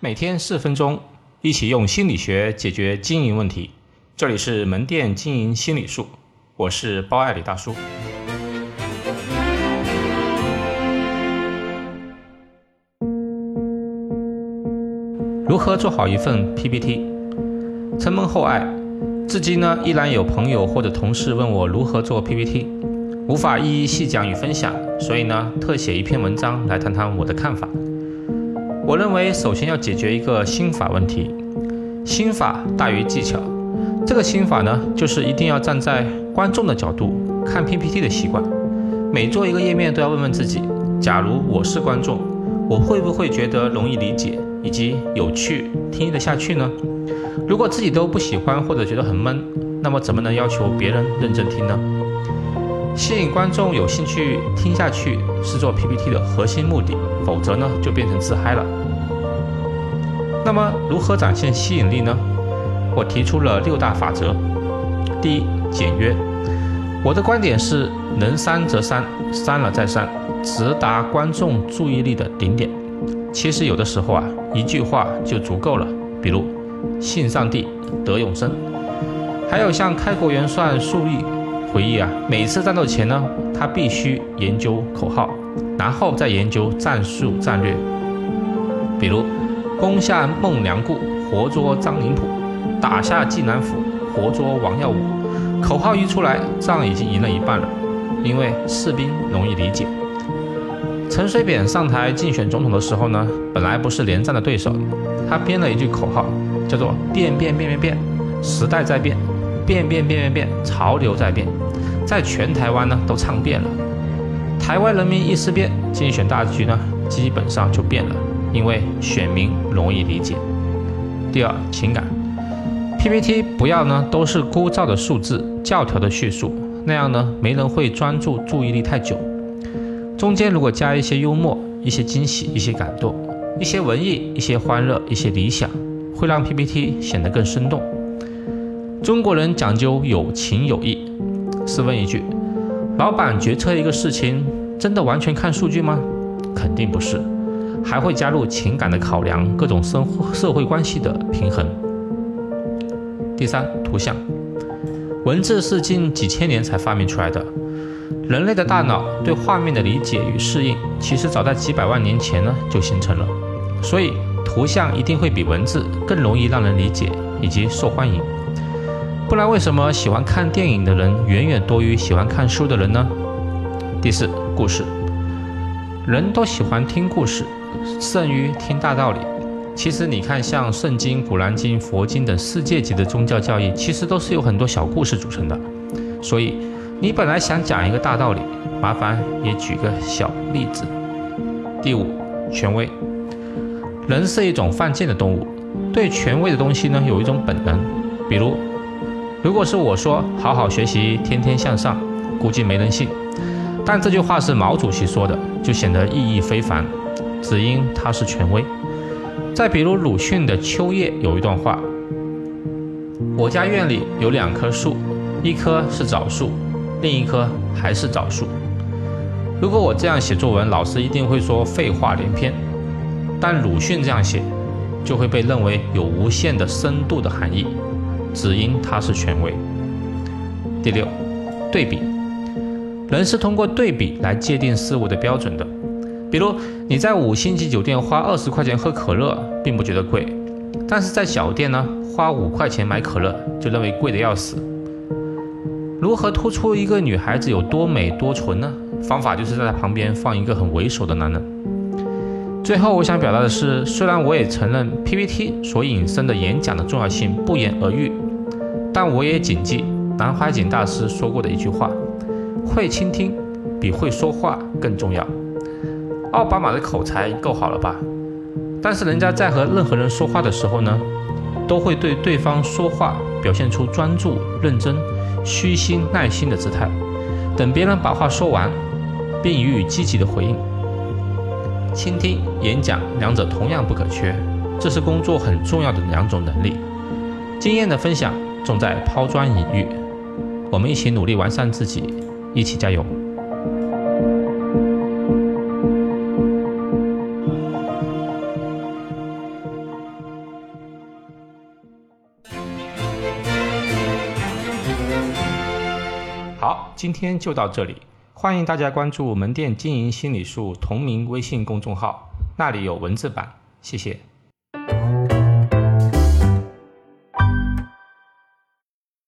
每天四分钟，一起用心理学解决经营问题。这里是门店经营心理术，我是包爱李大叔。如何做好一份 PPT？承蒙厚爱，至今呢依然有朋友或者同事问我如何做 PPT，无法一一细讲与分享，所以呢特写一篇文章来谈谈我的看法。我认为，首先要解决一个心法问题，心法大于技巧。这个心法呢，就是一定要站在观众的角度看 PPT 的习惯。每做一个页面，都要问问自己：假如我是观众，我会不会觉得容易理解以及有趣，听得下去呢？如果自己都不喜欢或者觉得很闷，那么怎么能要求别人认真听呢？吸引观众有兴趣听下去是做 PPT 的核心目的，否则呢就变成自嗨了。那么如何展现吸引力呢？我提出了六大法则。第一，简约。我的观点是能删则删，删了再删，直达观众注意力的顶点。其实有的时候啊，一句话就足够了。比如信上帝得永生，还有像开国元帅树立。回忆啊，每次战斗前呢，他必须研究口号，然后再研究战术战略。比如，攻下孟良崮，活捉张灵甫；打下济南府，活捉王耀武。口号一出来，仗已经赢了一半了，因为士兵容易理解。陈水扁上台竞选总统的时候呢，本来不是连战的对手，他编了一句口号，叫做“变变变变变，时代在变”。变变变变变，潮流在变，在全台湾呢都唱遍了。台湾人民意思变，竞选大局呢基本上就变了，因为选民容易理解。第二，情感，PPT 不要呢都是枯燥的数字、教条的叙述，那样呢没人会专注注意力太久。中间如果加一些幽默、一些惊喜、一些感动、一些文艺、一些欢乐、一些理想，会让 PPT 显得更生动。中国人讲究有情有义。试问一句：老板决策一个事情，真的完全看数据吗？肯定不是，还会加入情感的考量，各种生社会关系的平衡。第三，图像。文字是近几千年才发明出来的，人类的大脑对画面的理解与适应，其实早在几百万年前呢就形成了。所以，图像一定会比文字更容易让人理解以及受欢迎。不然，为什么喜欢看电影的人远远多于喜欢看书的人呢？第四，故事。人都喜欢听故事，胜于听大道理。其实，你看，像圣经、古兰经、佛经等世界级的宗教教义，其实都是由很多小故事组成的。所以，你本来想讲一个大道理，麻烦也举个小例子。第五，权威。人是一种犯贱的动物，对权威的东西呢，有一种本能，比如。如果是我说好好学习，天天向上，估计没人信。但这句话是毛主席说的，就显得意义非凡，只因他是权威。再比如鲁迅的《秋叶》有一段话：“我家院里有两棵树，一棵是枣树，另一棵还是枣树。”如果我这样写作文，老师一定会说废话连篇。但鲁迅这样写，就会被认为有无限的深度的含义。只因他是权威。第六，对比，人是通过对比来界定事物的标准的。比如你在五星级酒店花二十块钱喝可乐，并不觉得贵；但是在小店呢，花五块钱买可乐就认为贵的要死。如何突出一个女孩子有多美多纯呢？方法就是在她旁边放一个很猥琐的男人。最后，我想表达的是，虽然我也承认 PPT 所引申的演讲的重要性不言而喻，但我也谨记南怀瑾大师说过的一句话：会倾听比会说话更重要。奥巴马的口才够好了吧？但是人家在和任何人说话的时候呢，都会对对方说话表现出专注、认真、虚心、耐心的姿态，等别人把话说完，并予以积极的回应。倾听、演讲两者同样不可缺，这是工作很重要的两种能力。经验的分享重在抛砖引玉。我们一起努力完善自己一起加油。好今天就到这里。欢迎大家关注门店经营心理术同名微信公众号那里有文字版谢谢。